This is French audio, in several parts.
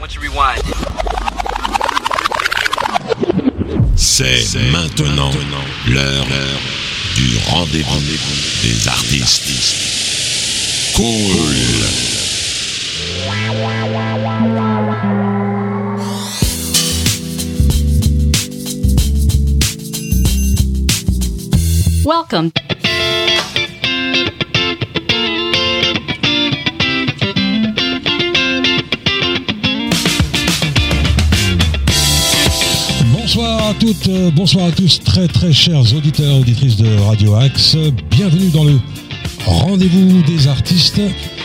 once you rewind. C'est maintenant l'heure du rendez-vous des artistes. Cool. Welcome. Bonsoir à toutes, euh, bonsoir à tous, très très chers auditeurs auditrices de Radio Axe. Bienvenue dans le rendez-vous des artistes.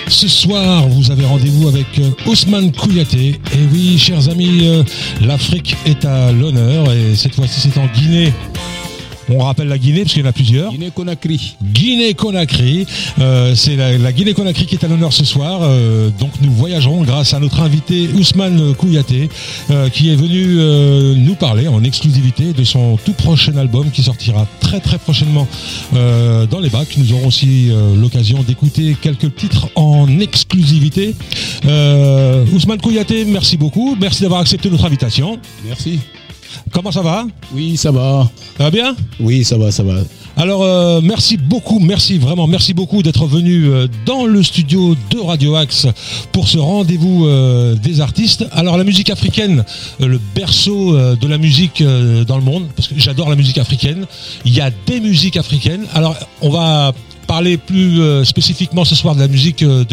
Ce soir, vous avez rendez-vous avec euh, Ousmane Kouyaté. Et oui, chers amis, euh, l'Afrique est à l'honneur et cette fois-ci c'est en Guinée. On rappelle la Guinée parce qu'il y en a plusieurs. Guinée-Conakry. Guinée-Conakry. Euh, c'est la, la Guinée-Conakry qui est à l'honneur ce soir. Euh, donc nous voyagerons grâce à notre invité Ousmane Kouyaté, euh, qui est venu nous parler en exclusivité de son tout prochain album qui sortira très très prochainement dans les bacs. Nous aurons aussi l'occasion d'écouter quelques titres en exclusivité. Ousmane Kouyaté, merci beaucoup. Merci d'avoir accepté notre invitation. Merci. Comment ça va Oui, ça va. Ça va bien Oui, ça va, ça va. Alors euh, merci beaucoup, merci vraiment, merci beaucoup d'être venu euh, dans le studio de Radio Axe pour ce rendez-vous euh, des artistes. Alors la musique africaine, le berceau de la musique dans le monde, parce que j'adore la musique africaine. Il y a des musiques africaines. Alors on va parler plus spécifiquement ce soir de la musique de,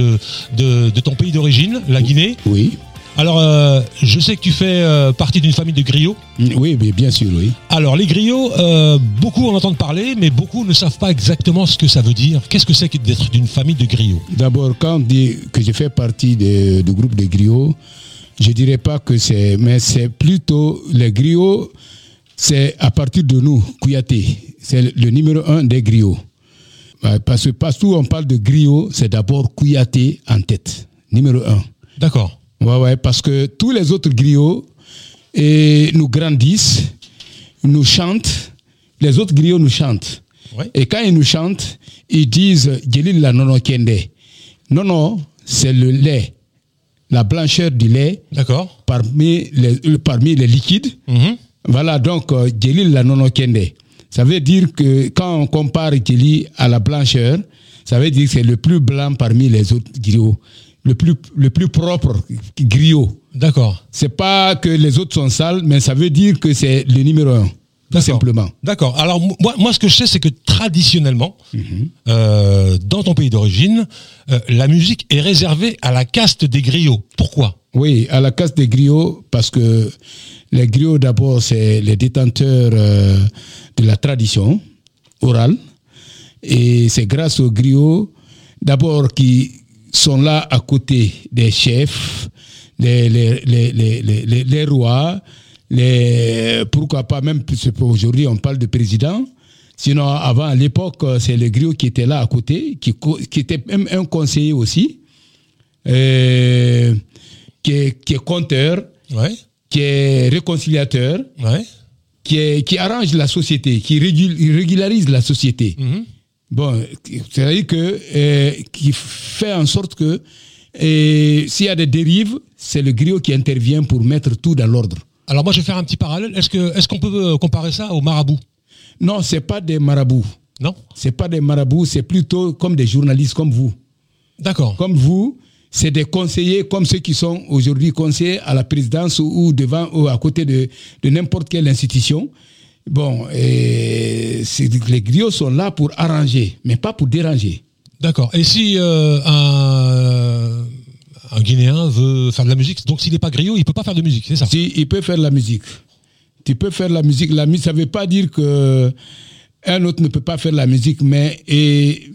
de, de ton pays d'origine, la Guinée. Oui. Alors euh, je sais que tu fais euh, partie d'une famille de griots. Mm, Oui, mais bien sûr, oui. Alors les griots, euh, beaucoup en entendent parler, mais beaucoup ne savent pas exactement ce que ça veut dire. Qu'est-ce que c'est que d'être d'une famille de griots? D'abord, quand on dit que je fais partie de- du groupe des griots, je dirais pas que c'est, mais c'est plutôt les griots, c'est à partir de nous, Kouyaté. C'est le, le numéro un des griots. Parce que partout où on parle de griots, c'est d'abord Kouyaté en tête, numéro un. D'accord. Ouais, ouais, parce que tous les autres griots et nous grandissent, nous chantent, les autres griots nous chantent. Ouais. Et quand ils nous chantent, ils disent Djelil la nono kende. Nono, c'est le lait, la blancheur du lait D'accord. parmi les, euh, parmi les liquides. Mhm. Voilà donc euh, Djelil la nono kende. Ça veut dire que quand on compare Djelil à la blancheur, ça veut dire que c'est le plus blanc parmi les autres griots, le plus, le plus propre griot. D'accord. C'est pas que les autres sont sales, mais ça veut dire que c'est le numéro un, tout D'accord. simplement. D'accord. Alors moi, moi, ce que je sais, c'est que traditionnellement, euh, dans ton pays d'origine, euh, la musique est réservée à la caste des griots. Pourquoi? Oui, à la casse des griots, parce que les griots, d'abord, c'est les détenteurs euh, de la tradition orale. Et c'est grâce aux griots, d'abord, qui sont là à côté des chefs, les, les, les, les, les, les- les rois, les, pourquoi pas même, aujourd'hui, on parle de président. Sinon, avant, à l'époque, c'est les griots qui étaient là à côté, qui, était même un conseiller aussi euh, qui, est, qui est conteur, Ouais. qui est réconciliateur, Ouais. qui, est, qui arrange la société, qui régularise la société. Mhm. Bon, c'est-à-dire que euh, qui fait en sorte que euh, s'il y a des dérives, c'est le griot qui intervient pour mettre tout dans l'ordre. Alors moi, je vais faire un petit parallèle. Est-ce que est-ce qu'on peut euh, comparer ça au marabout? Non, c'est pas des marabouts. Non? C'est pas des marabouts, c'est plutôt comme des journalistes comme vous. D'accord. Comme vous, c'est des conseillers comme ceux qui sont aujourd'hui conseillers à la présidence ou, ou devant ou à côté de, de n'importe quelle institution. Bon, et les griots sont là pour arranger, mais pas pour déranger. D'accord. Et si euh, un, un Guinéen veut faire de la musique, donc s'il n'est pas griot, il peut pas faire de musique, c'est ça? Si, il peut faire la musique. Tu peux faire la musique. La musique, ça ne veut pas dire que un autre ne peut pas faire la musique, mais et,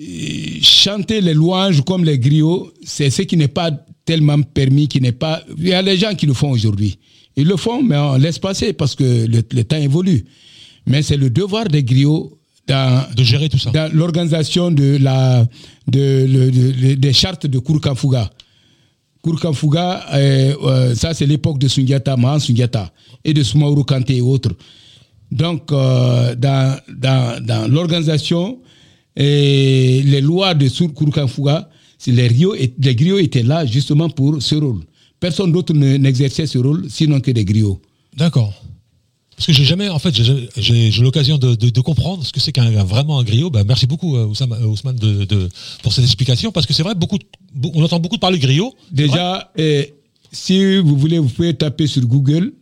et chanter les louanges comme les griots, c'est ce qui n'est pas tellement permis, qui n'est pas. Il y a des gens qui le font aujourd'hui. Ils le font, mais on laisse passer parce que le, le temps évolue. Mais c'est le devoir des griots dans, De gérer tout ça. dans l'organisation de la, de, le- de- de- des chartes de Kourkanfouga. Kourkanfouga, euh, euh, ça c'est l'époque de Sundiata, Mahan Sundiata, et de Soumaoro Kanté et autres. Donc, euh, dans, dans, dans l'organisation, et les lois de Kourkanfouga, c'est les, les griots étaient là justement pour ce rôle. Personne d'autre ne- n'exerçait ce rôle, sinon que des griots. D'accord. Parce que j'ai jamais, en fait, j'ai- l'occasion de, de- de comprendre ce que c'est qu'un vraiment un griot. Bah, merci beaucoup, euh, euh, Ousmane, de, de- pour cette explication, parce que c'est vrai, beaucoup, on entend beaucoup parler griot. Déjà, eh, si vous voulez, vous pouvez taper sur Google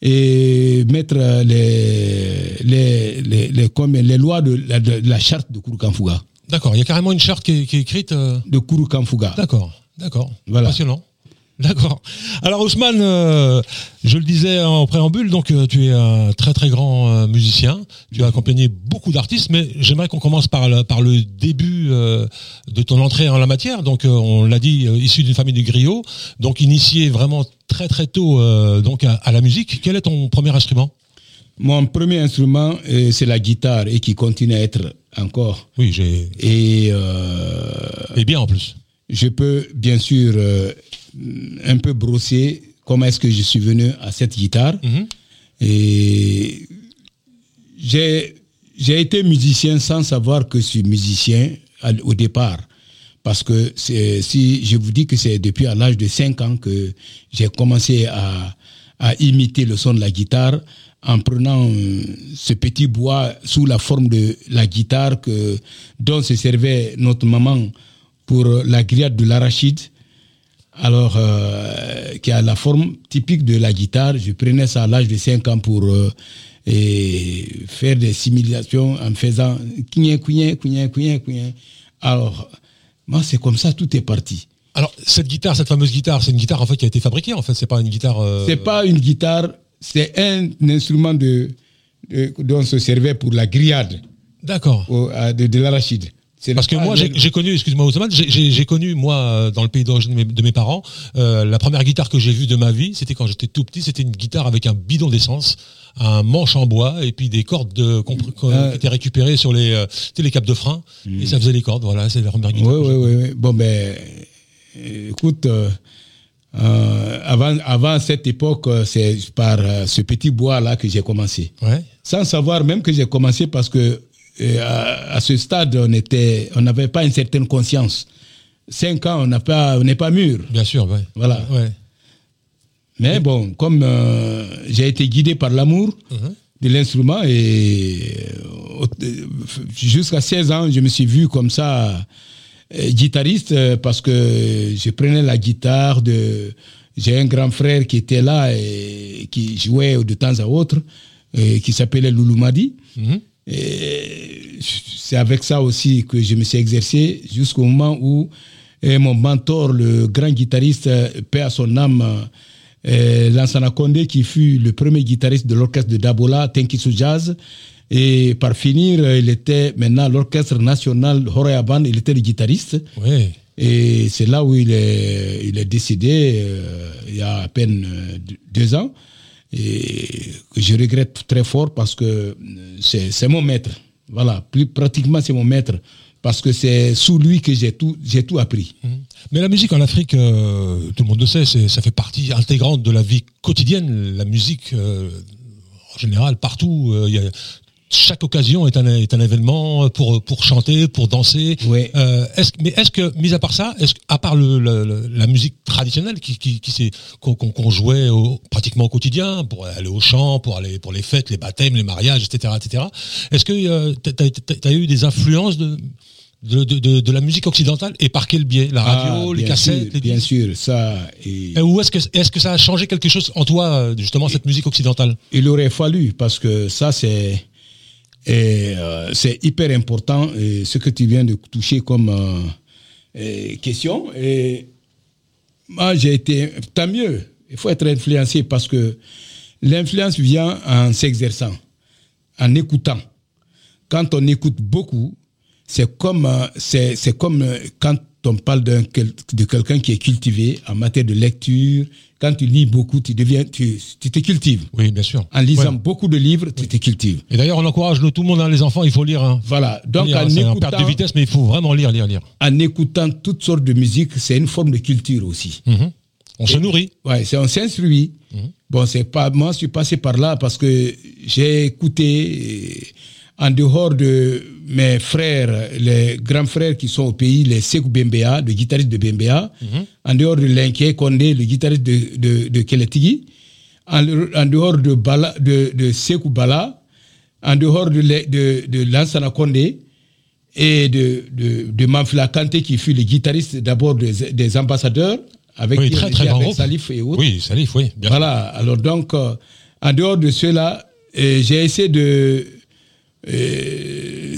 et mettre euh, les, les, les, les, comme les lois de la, de la charte de Kurukanfuga. D'accord. Il y a carrément une charte qui est, qui est écrite. euh, De Kurukanfuga. D'accord, d'accord. Voilà. Passionnant. D'accord. Alors Ousmane, euh, je le disais en préambule, donc euh, tu es un très très grand euh, musicien. Tu as accompagné beaucoup d'artistes, mais j'aimerais qu'on commence par le, par le début de ton entrée en la matière. Donc on l'a dit, issu d'une famille de griots, donc initié vraiment très très tôt donc à, à la musique. Quel est ton premier instrument? Mon premier instrument, c'est la guitare et qui continue à être encore. Oui, j'ai Et et bien en plus. je peux bien sûr un peu brosser comment est-ce que je suis venu à cette guitare. Mhm. Et j'ai j'ai été musicien sans savoir que je suis musicien au départ. Parce que c'est- si je vous dis que c'est depuis à l'âge de 5 ans que j'ai commencé à, à imiter le son de la guitare en prenant euh, ce petit bois sous la forme de la guitare que, dont se servait notre maman pour la grillade de l'arachide alors euh, qui a la forme typique de la guitare. Je prenais ça à l'âge de 5 ans pour euh, et faire des simulations en faisant. Alors, moi, c'est comme ça, tout est parti. Alors cette guitare, cette fameuse guitare, c'est une guitare en fait qui a été fabriquée. En fait, c'est pas une guitare. euh, C'est pas une guitare, c'est un instrument de, de- dont on se servait pour la grillade D'accord. de l'arachide. Parce que moi, j'ai connu, excuse-moi Ousmane, j'ai- connu, moi, euh, dans le pays d'origine de mes, de mes parents, euh, la première guitare que j'ai vue de ma vie, c'était quand j'étais tout petit, c'était une guitare avec un bidon d'essence, un manche en bois et puis des cordes de, qui étaient récupérées sur les, euh, les câbles de frein et ça faisait les cordes. Voilà, c'est la première guitare. Oui, oui, oui, oui. Bon, ben, euh, écoute, euh, euh, avant, avant cette époque, euh, c'est par euh, ce petit bois-là que j'ai commencé. Ouais. Sans savoir même que j'ai commencé parce que euh, à, à ce stade, on était, on n'avait pas une certaine conscience. Cinq ans, on n'a pas, on n'est pas mûr. Bien sûr, ouais. Voilà. Ouais. Mais bon, comme euh, j'ai été guidé par l'amour Mhm. de l'instrument et euh, jusqu'à 16 ans, je me suis vu comme ça euh, guitariste parce que je prenais la guitare de j'ai un grand frère qui était là et qui jouait de temps à autre qui s'appelait Loulou Madi. Et c'est avec ça aussi que je me suis exercé jusqu'au moment où euh, mon mentor, le grand guitariste, euh, paix à son âme, euh, Lansana Condé, qui fut le premier guitariste de l'orchestre de Dabola, Tenkisu Jazz. Et par finir, il était maintenant l'orchestre national Horea Band, il était le guitariste. Ouais. Et c'est là où il est, il est décédé euh, il y a à peine euh, deux ans. Et je regrette très fort parce que euh, c'est mon maître. Voilà, plus pratiquement c'est mon maître. Parce que c'est sous lui que j'ai tout, tout appris. Mais la musique en Afrique, euh, tout le monde le sait, ça fait partie intégrante de la vie quotidienne. La musique, euh, en général, partout, y a- chaque occasion est un, est un événement pour, pour chanter, pour danser. Euh, est-ce, mais est-ce que, mis à part ça, est-ce à part le, la musique traditionnelle qui, qui, qui qu'on, jouait au- pratiquement au quotidien, pour aller au chant, pour aller pour les fêtes, les baptêmes, les mariages, etc., etc. Est-ce que euh, tu as eu des influences de, de, de, la musique occidentale et par quel biais? La radio, Ah, les bien cassettes, sûr, les Bien sûr, ça. et- Et Ou est-ce que, est-ce que ça a changé quelque chose en toi, euh, justement, cette musique occidentale? il aurait fallu parce que ça c'est et, euh, c'est hyper important ce que tu viens de toucher comme euh, question. Et moi j'ai été tant mieux. Il faut être influencé parce que l'influence vient en s'exerçant en écoutant. Quand on écoute beaucoup c'est comme euh, c'est comme quand on parle d'un de quelqu'un qui est cultivé en matière de lecture quand tu lis beaucoup tu deviens tu tu te cultives Oui, bien sûr. en lisant Ouais. beaucoup de livres, tu te cultives. Et d'ailleurs, on encourage le- tout le monde, hein, les enfants, il faut lire. Hein. Voilà. Donc, Lire, hein, en, écoutant, perte de vitesse, mais il faut vraiment lire, lire, lire. en écoutant toutes sortes de musique, c'est une forme de culture aussi. Mhm. On se nourrit. Ouais, c'est on s'instruit. Mhm. Bon, c'est pas moi, je suis passé par là parce que j'ai écouté en dehors de mes frères, les grands frères qui sont au pays, les Sekou Bembea, le guitariste de Bembea, en dehors de Lenke Kondé, le guitariste de, de, de Keletigi, en, en dehors de, Bala, de, de Sekou Bala, en dehors de, le- de, de Lansana Kondé et de, de, de Manfila Kanté qui fut le guitariste d'abord des, des ambassadeurs avec, Oui, très très. Salif et autres. Oui, Salif, oui. Bien. Voilà, alors donc, euh, en dehors de cela, euh, j'ai essayé de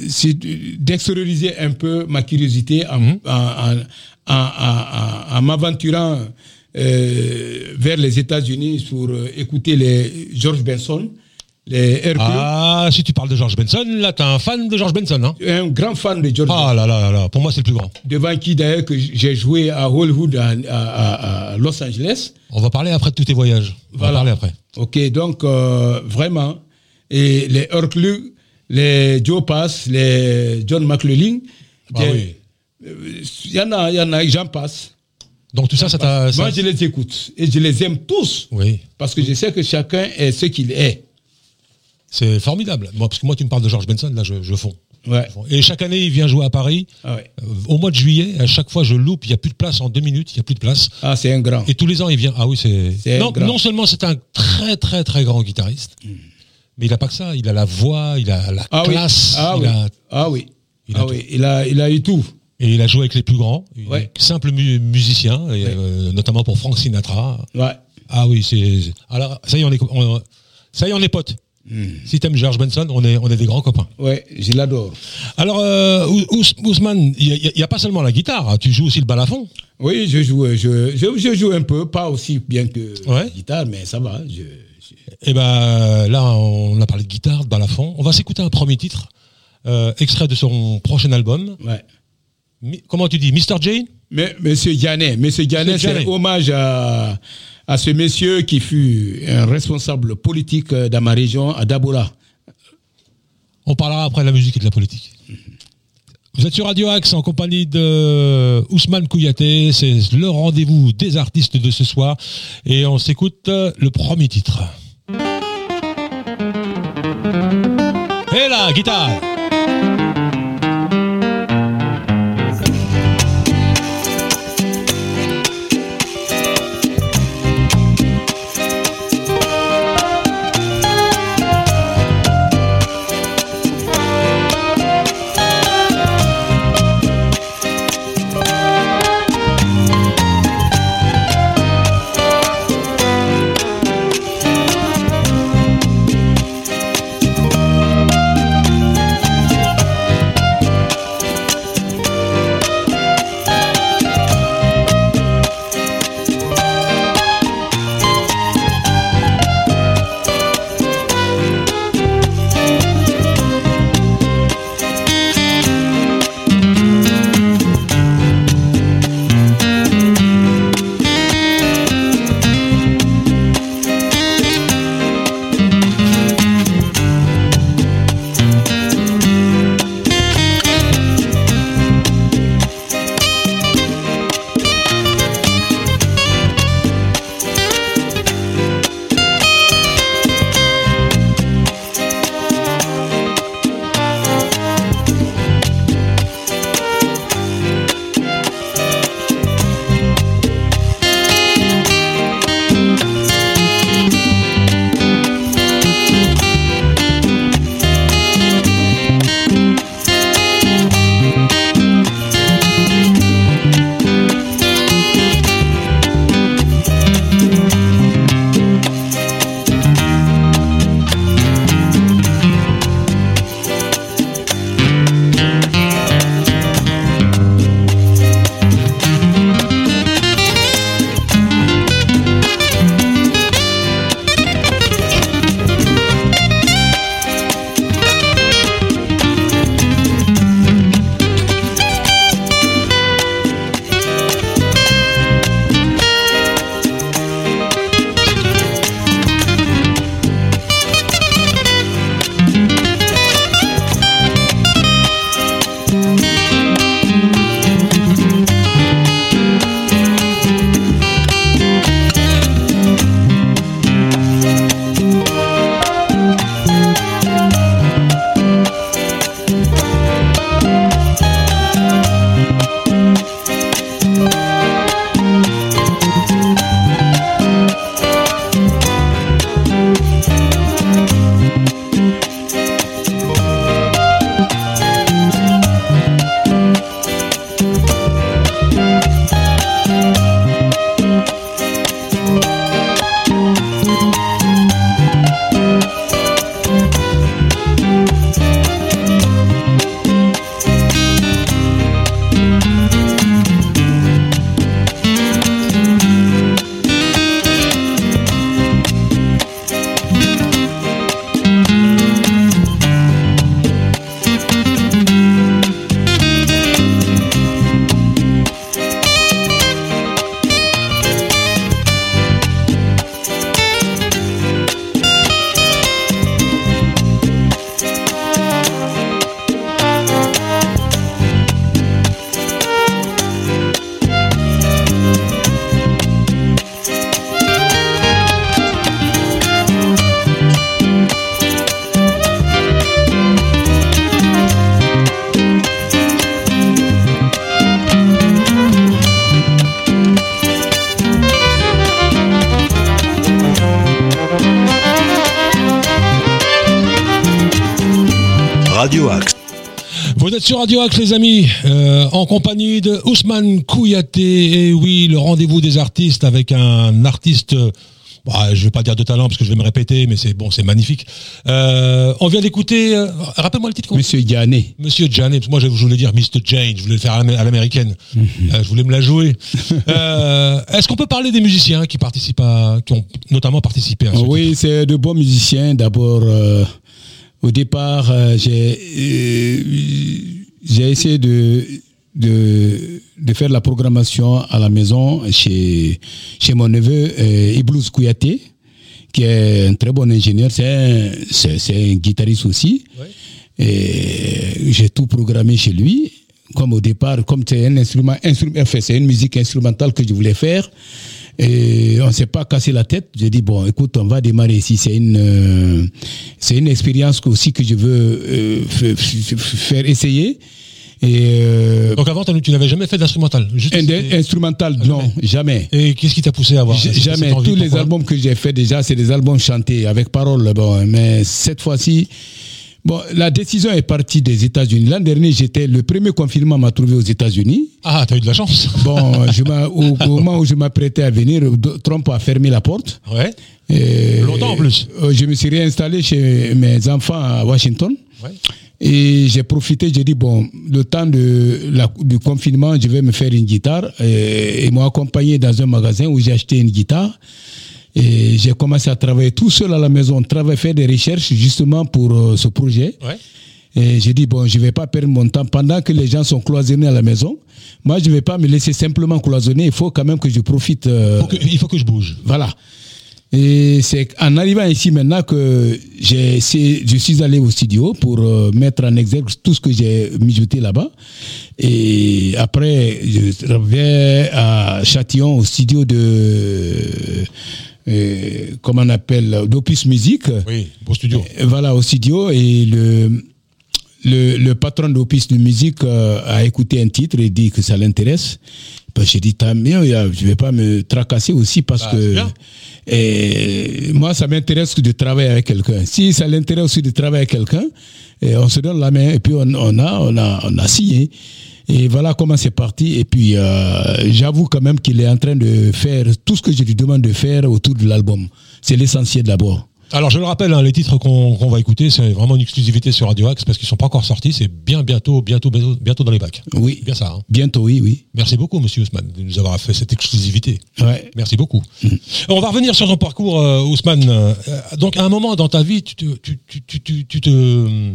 c'est de- d'extérioriser un peu ma curiosité en, Mhm. en, en- en- en- en m'aventurant euh, vers les États-Unis pour euh, écouter les George Benson, les Hercules. Ah, si tu parles de George Benson, là, t'es un fan de George Benson, hein Un grand fan de George Ah là là là là, pour moi, c'est le plus grand. devant qui d'ailleurs que j'ai joué à Hollywood, à, à- à- à Los Angeles. On va parler après de tous tes voyages. On va parler après. Ok, donc euh, vraiment, et les Hercules, les Joe Pass, les John McLean, Ah oui. euh, il y en a, il y en a, j'en passe. Donc tout ça, ça t'a... Moi, je les écoute et je les aime tous Oui, parce que je sais que chacun est ce qu'il est. c'est formidable. Moi, parce que moi, tu me parles de George Benson, là, je, je fonds. Ouais. Et chaque année, il vient jouer à Paris. Ah, ouais. Euh, Au mois de juillet, à chaque fois, je loupe, il n'y a plus de place en deux minutes, il n'y a plus de place. Ah, c'est un grand. Et tous les ans, il vient. Ah oui, c'est. Non, non seulement c'est un très, très, très grand guitariste, mais il n'a pas que ça. Il a la voix, il a la Ah classe, oui. Ah il oui. a- Ah oui. il a Ah oui. Il a, il a eu tout. et il a joué avec les plus grands. Ouais. simple mu- musicien, et, euh, notamment pour Frank Sinatra. Ouais. Ah oui, c'est. Alors, ça y est, on est, on- ça y est, on est potes. Hmm. Si t'aimes George Benson, on est, on est des grands copains. Ouais, je l'adore. Alors, euh, Ous- Ous- Ousmane, il n'y a, pas seulement la guitare, hein, tu joues aussi le balafon. Oui, je joue, je, je, je joue un peu, pas aussi bien que Ouais. la guitare, mais ça va. Je- Et ben là, on a parlé de guitare, de balafon. On va s'écouter un premier titre, euh, extrait de son prochain album. ouais. Mi- comment tu dis, Mr. Jane? Mais, monsieur Dianet, monsieur Monsieur c'est hommage à, à ce monsieur qui fut un responsable politique euh, dans ma région, à Dabola. On parlera après de la musique et de la politique. Vous êtes sur Radio Axe en compagnie de Ousmane Kouyaté. C'est le rendez-vous des artistes de ce soir. Et on s'écoute le premier titre. Et la guitare sur Radio Axe, les amis, euh, en compagnie de Ousmane Kouyaté. Et oui, le rendez-vous des artistes avec un artiste. bah, je vais pas dire de talent parce que je vais me répéter, mais c'est bon, c'est magnifique. Euh, on vient d'écouter. euh, Rappelle-moi le titre. Monsieur Diané. Monsieur Janet, moi je voulais dire Mr. Jane, je voulais le faire à l'amé- à l'américaine, Mhm. Euh, je voulais me la jouer. Est-ce qu'on peut parler des musiciens qui participent à, qui ont notamment participé à ce Oui, c'est de bons musiciens. D'abord, au départ, j'ai j'ai essayé de, de, de faire la programmation à la maison chez, chez mon neveu euh, Iblouz Kouyaté, qui est un très bon ingénieur. C'est un, un guitariste aussi. Ouais. Et j'ai tout programmé chez lui. Comme au départ, comme c'est un instrument, instrument enfin, c'est une musique instrumentale que je voulais faire. Et on s'est pas cassé la tête. J'ai dit bon, écoute, on va démarrer ici. C'est une, euh, c'est une expérience aussi que je veux euh, faire essayer. Et euh, Donc avant, tu n'avais jamais fait d'instrumental. instrumental, non, jamais. Et qu'est-ce qui t'a poussé à avoir J- Jamais. envie? Tous les albums que j'ai fait déjà, c'est des albums chantés avec paroles. Bon, mais cette fois-ci, bon, la décision est partie des États-Unis. L'an dernier, j'étais le premier confinement m'a trouvé aux États-Unis. Ah, t'as eu de la chance. Bon, je au, au moment où je m'apprêtais à venir, Trump a fermé la porte. Ouais. Et- Longtemps en plus. Euh, Je me suis réinstallé chez mes enfants à Washington. Ouais. Et j'ai profité, j'ai dit, bon, le temps de, la- du confinement, je vais me faire une guitare. Et ils m'ont accompagné dans un magasin où j'ai acheté une guitare. Et j'ai commencé à travailler tout seul à la maison, travailler, faire des recherches justement pour euh, ce projet. Ouais. Et j'ai dit, bon, je ne vais pas perdre mon temps pendant que les gens sont cloisonnés à la maison. Moi, je ne vais pas me laisser simplement cloisonner. Il faut quand même que je profite. euh, Faut que- il faut que je bouge. voilà. Et c'est en arrivant ici maintenant que j'ai je suis allé au studio pour euh, mettre en exergue tout ce que j'ai mijoté là-bas. Et après, je reviens à Châtillon, au studio de. Euh, comment on appelle d'Opus Musique. Oui, beau studio. Et Voilà, au studio. Et le, le, le patron d'Opus de musique euh, a écouté un titre et dit que ça l'intéresse. Ben, j'ai dit, tant mieux, je vais pas me tracasser aussi parce Bah, que et moi, ça m'intéresse de travailler avec quelqu'un. Si ça l'intéresse aussi de travailler avec quelqu'un, et on se donne la main et puis on, on a, on, a, on a signé. Et voilà comment c'est parti. Et puis, euh, j'avoue quand même qu'il est en train de faire tout ce que je lui demande de faire autour de l'album. C'est l'essentiel d'abord. Alors je le rappelle, hein, les titres qu'on va écouter, c'est vraiment une exclusivité sur Radio Axe parce qu'ils sont pas encore sortis. C'est bien bientôt, bientôt, bientôt, bientôt dans les bacs. Oui. Bien ça. hein. Bientôt, oui, oui. Merci beaucoup, Monsieur Ousmane, de nous avoir fait cette exclusivité. Ouais. Merci beaucoup. Mm. On va revenir sur ton parcours, euh, Ousmane. Euh, donc, à un moment dans ta vie, tu te, tu, tu- tu- tu- tu te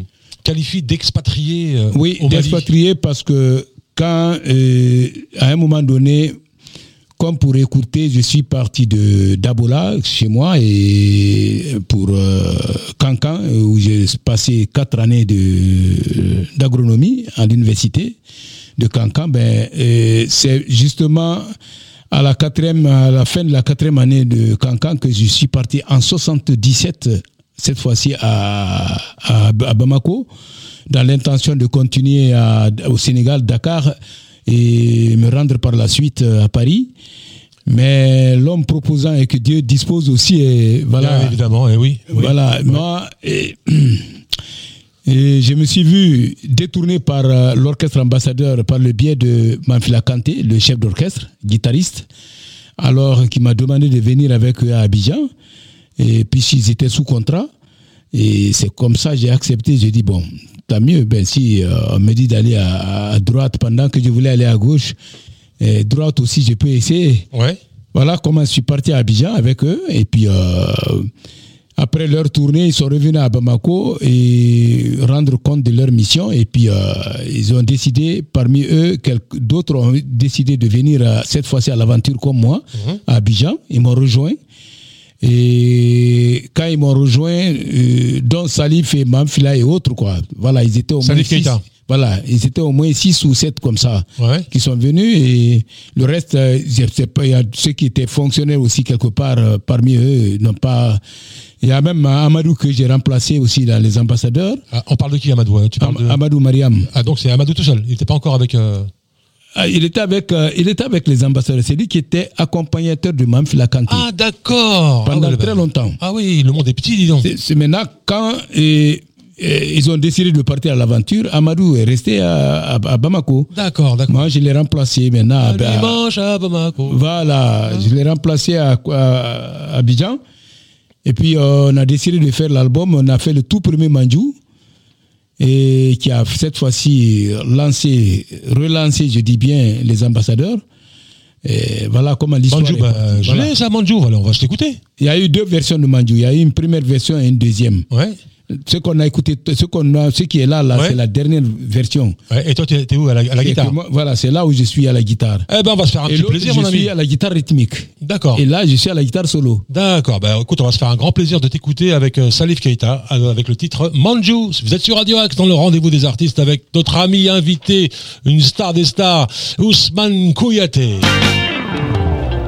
qualifies d'expatrié euh, Oui, d'expatrié parce que quand, euh, à un moment donné, comme pour écouter, je suis parti de d'Abola chez moi et pour euh, Cancan où j'ai passé quatre années de d'agronomie à l'université de Cancan. Ben, c'est justement à la quatrième, à la fin de la quatrième année de Cancan que je suis parti en 77 cette fois-ci à, à, à Bamako dans l'intention de continuer à- au Sénégal, Dakar et me rendre par la suite euh, à Paris. Mais l'homme proposant et que Dieu dispose aussi, et voilà. Bien évidemment, et oui. oui. Voilà, moi, et, et je me suis vu détourné par euh, l'orchestre ambassadeur par le biais de Manfila Kanté, le chef d'orchestre, guitariste, alors qui m'a demandé de venir avec eux à Abidjan, et puis s'ils étaient sous contrat. Et c'est comme ça que j'ai accepté. J'ai dit, bon, tant mieux, ben, si euh, on me dit d'aller à, à droite pendant que je voulais aller à gauche, et droite aussi, je peux essayer. Ouais. Voilà comment je suis parti à Abidjan avec eux. Et puis, euh, après leur tournée, ils sont revenus à Bamako et rendre compte de leur mission. Et puis, euh, ils ont décidé, parmi eux, quelques- d'autres ont décidé de venir euh, cette fois-ci à l'aventure comme moi, à Abidjan. Ils m'ont rejoint. Et quand ils m'ont rejoint, euh, dont Salif et Mamfila et autres, quoi. Voilà, ils étaient au moins Salif six. Keita. Voilà, ils étaient au moins six ou sept comme ça Ouais. qui sont venus et le reste, euh, je sais pas, il y a ceux qui étaient fonctionnaires aussi quelque part euh, parmi eux n'ont pas. Il y a même euh, Amadou que j'ai remplacé aussi dans les ambassadeurs. Ah, on parle de qui, Amadou hein? Tu parles Am- de... Amadou Mariam. Ah, donc c'est Amadou tout seul. Il n'était pas encore avec. euh, Il était avec, euh, il était avec les ambassadeurs. C'est lui qui était accompagnateur de Mamfila Kanté Ah, d'accord. pendant Ah, ouais, très longtemps. Ah oui, le monde est petit, dis donc. C'est- maintenant quand et euh, ils ont décidé de partir à l'aventure. Amadou est resté à, à- à Bamako. D'accord, d'accord. Moi, je l'ai remplacé maintenant à, dimanche à Bamako. Voilà, je l'ai remplacé à, Abidjan. Et puis, euh, on a décidé de faire l'album. On a fait le tout premier Manjou. Et qui a cette fois-ci lancé, relancé, je dis bien, les ambassadeurs. Et voilà comment l'histoire Manjou, je Voilà. l'ai ça, Manjou. On va se l'écouter. Il y a eu deux versions de Manjou. Il y a eu une première version et une deuxième. Ouais. Ce qu'on a écouté, ce qu'on a, ce qui est là, là, Ouais. c'est la dernière version. Ouais, Et toi, t'es t'es où à la, à la Et guitare moi- voilà, c'est là où je suis à la guitare. Eh ben, on va se faire un Et petit plaisir, je mon suis ami. à la guitare rythmique. D'accord. Et là, je suis à la guitare solo. D'accord. Bah, écoute, on va se faire un grand plaisir de t'écouter avec euh, Salif Keita, euh, avec le titre Manju. Vous êtes sur Radio Axe dans le rendez-vous des artistes avec notre ami invité, une star des stars, Ousmane Kouyaté.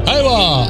Allez voir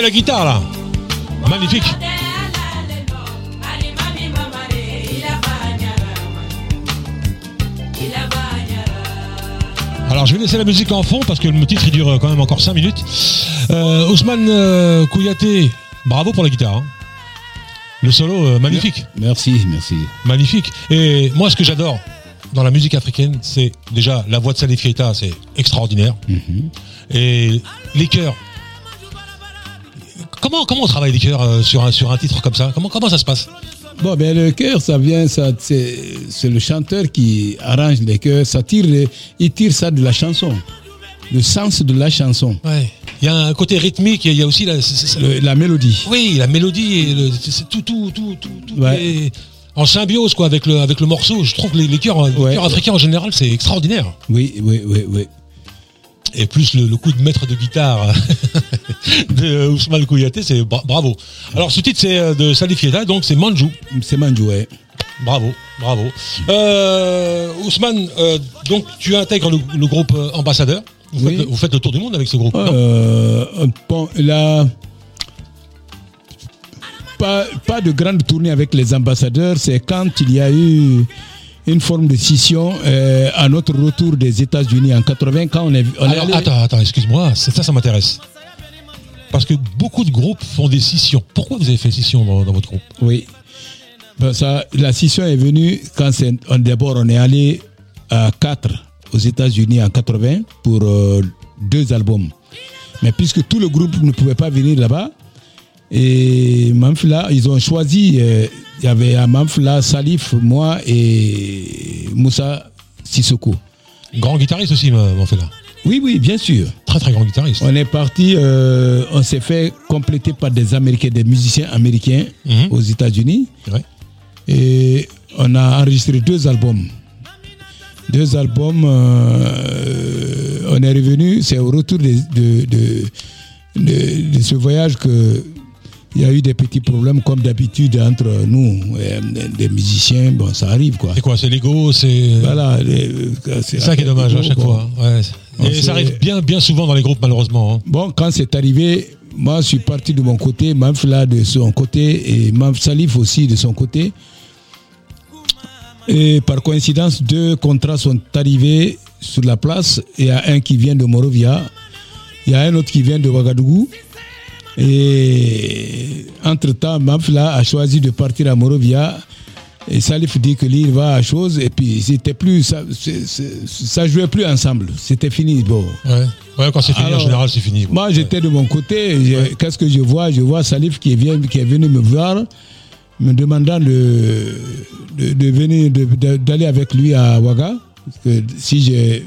La guitare là. Magnifique. Alors je vais laisser la musique en fond parce que le titre il dure quand même encore 5 minutes. Euh, Ousmane euh, Kouyaté, bravo pour la guitare. hein. Le solo euh, magnifique, Merci, merci. magnifique. Et moi ce que j'adore dans la musique africaine, c'est déjà la voix de Salif Keita, c'est extraordinaire. Et les chœurs. Comment, comment on travaille les chœurs euh, sur, un, sur un titre comme ça? Comment, comment ça se passe? Bon, ben le chœur, ça vient, ça, c'est, c'est le chanteur qui arrange les chœurs, ça tire, il tire ça de la chanson, le sens de la chanson, Ouais. Il y a un côté rythmique, il y a aussi la, le- la mélodie. oui, la mélodie, et le- tout, tout, tout, tout, tout Ouais. est en symbiose quoi, avec, le, avec le morceau. Je trouve que les, les chœurs, les Ouais. chœurs africains en général, c'est extraordinaire. Oui, oui, oui, oui. Et plus le, le coup de maître de guitare de Ousmane Kouyaté, c'est bra- bravo. Alors ce titre c'est euh, de Salif Keita, donc c'est Manjou. C'est Manjoué. Bravo, bravo. Euh, Ousmane, euh, donc tu intègres le, le groupe euh, Ambassadeur. Vous, Oui. faites, vous faites le tour du monde avec ce groupe. Euh, bon, là, pas, pas de grande tournée avec les ambassadeurs, c'est quand il y a eu une forme de scission euh, à notre retour des États-Unis en 80, quand on est, on Alors, attends, attends, excuse-moi, c'est- ça, ça m'intéresse. Parce que beaucoup de groupes font des scissions. Pourquoi vous avez fait scission dans, dans votre groupe? Oui. Ben, ça, la scission est venue quand d'abord on est allé à 4 aux États-Unis en 80 pour euh, deux albums. Mais puisque tout le groupe ne pouvait pas venir là-bas, et Manfla, ils ont choisi, euh, il y avait à Manfla, Salif, moi et Moussa Sissoko. Grand guitariste aussi, fait là. Oui, oui, bien sûr. Très très grand guitariste. On est parti, euh, on s'est fait compléter par des Américains, des musiciens américains Mhm. aux États-Unis. Ouais. Et on a enregistré deux albums. Deux albums. euh, on est revenu, c'est au retour de, de, de, de- de ce voyage que il y a eu des petits problèmes comme d'habitude entre nous, euh, des musiciens. Bon, ça arrive quoi. C'est quoi C'est l'ego C'est Voilà. les- c'est ça qui est dommage à chaque Bon. fois. Ouais. On Et ça arrive bien, bien souvent dans les groupes, malheureusement. hein. Bon, quand c'est arrivé, moi je suis parti de mon côté, Manfla de son côté et Manf Salif aussi de son côté. Et par coïncidence, deux contrats sont arrivés sur la place. Il y a un qui vient de Morovia, il y a un autre qui vient de Ouagadougou. Et entre-temps, Manfla a choisi de partir à Morovia. Et Salif dit que lui, il va à chose. Et puis, c'était plus, ça, ça jouait plus ensemble. C'était fini. Bon, Ouais. Ouais, quand c'est fini, en général, c'est fini. moi, j'étais de mon côté. Qu'est-ce que je vois? Je vois Salif qui est, vient- qui est venu me voir, me demandant de, de, de venir, de- d'aller avec lui à Ouaga. Parce que si j'ai,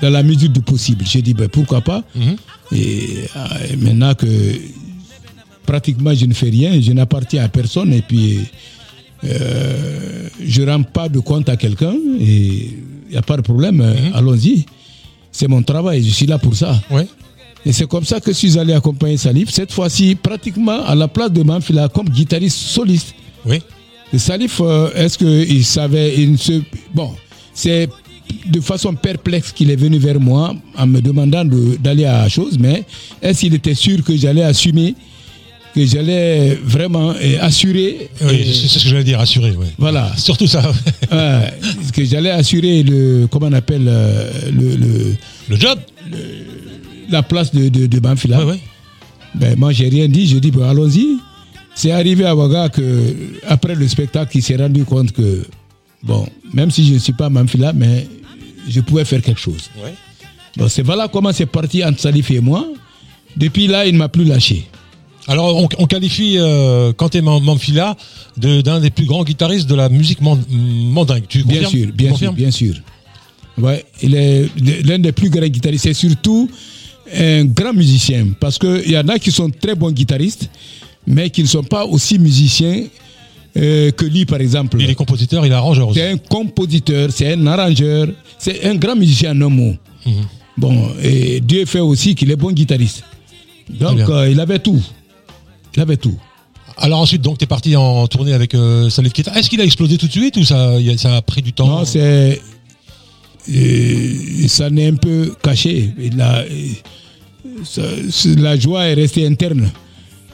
dans la mesure du possible, j'ai dit ben, pourquoi pas. Mhm. Et, euh, et maintenant que pratiquement je ne fais rien, je n'appartiens à personne et puis euh, je ne rends pas de compte à quelqu'un et il n'y a pas de problème, euh, allons-y. C'est mon travail, je suis là pour ça. Ouais. Et c'est comme ça que je suis allé accompagner Salif, cette fois-ci pratiquement à la place de Manfila comme guitariste soliste. Oui. Et Salif, est-ce qu'il savait, il ne se... Bon, c'est de façon perplexe qu'il est venu vers moi en me demandant de- d'aller à chose, mais est-ce qu'il était sûr que j'allais assumer, que j'allais vraiment euh, assurer, Oui, euh, c'est ce que j'allais dire, assuré. Ouais. voilà, Surtout ça. euh, que j'allais assurer le, comment on appelle, euh, le, le- Le job. la place de, de, de. Ouais, ouais. Ben, moi, j'ai rien dit. Je dis, ben, allons-y. C'est arrivé à Ouaga que, après le spectacle, il s'est rendu compte que, bon, même si je ne suis pas Manfila, mais je pouvais faire quelque chose. Ouais. Donc, c'est voilà comment c'est parti entre Salif et moi. Depuis là, il ne m'a plus lâché. Alors, on, on qualifie euh, Kanté de- d'un des plus grands guitaristes de la musique man- mandingue. Tu Bien confirmes? sûr, bien sûr, bien sûr. Ouais, il est l'un des plus grands guitaristes. C'est surtout un grand musicien. Parce qu'il y en a qui sont très bons guitaristes, mais qui ne sont pas aussi musiciens euh, que lui, par exemple. Il est compositeur, il est arrangeur aussi. C'est un compositeur, c'est un arrangeur, c'est un grand musicien en un mot. Mhm. Bon, et Dieu fait aussi qu'il est bon guitariste. Donc, euh, il avait tout. Il avait tout. Alors ensuite, donc, tu es parti en tournée avec euh, Salif Keita. Est-ce qu'il a explosé tout de suite ou ça, a- ça a pris du temps? Non, c'est. euh, ça n'est un peu caché. Il a, ça- c'est- la joie est restée interne.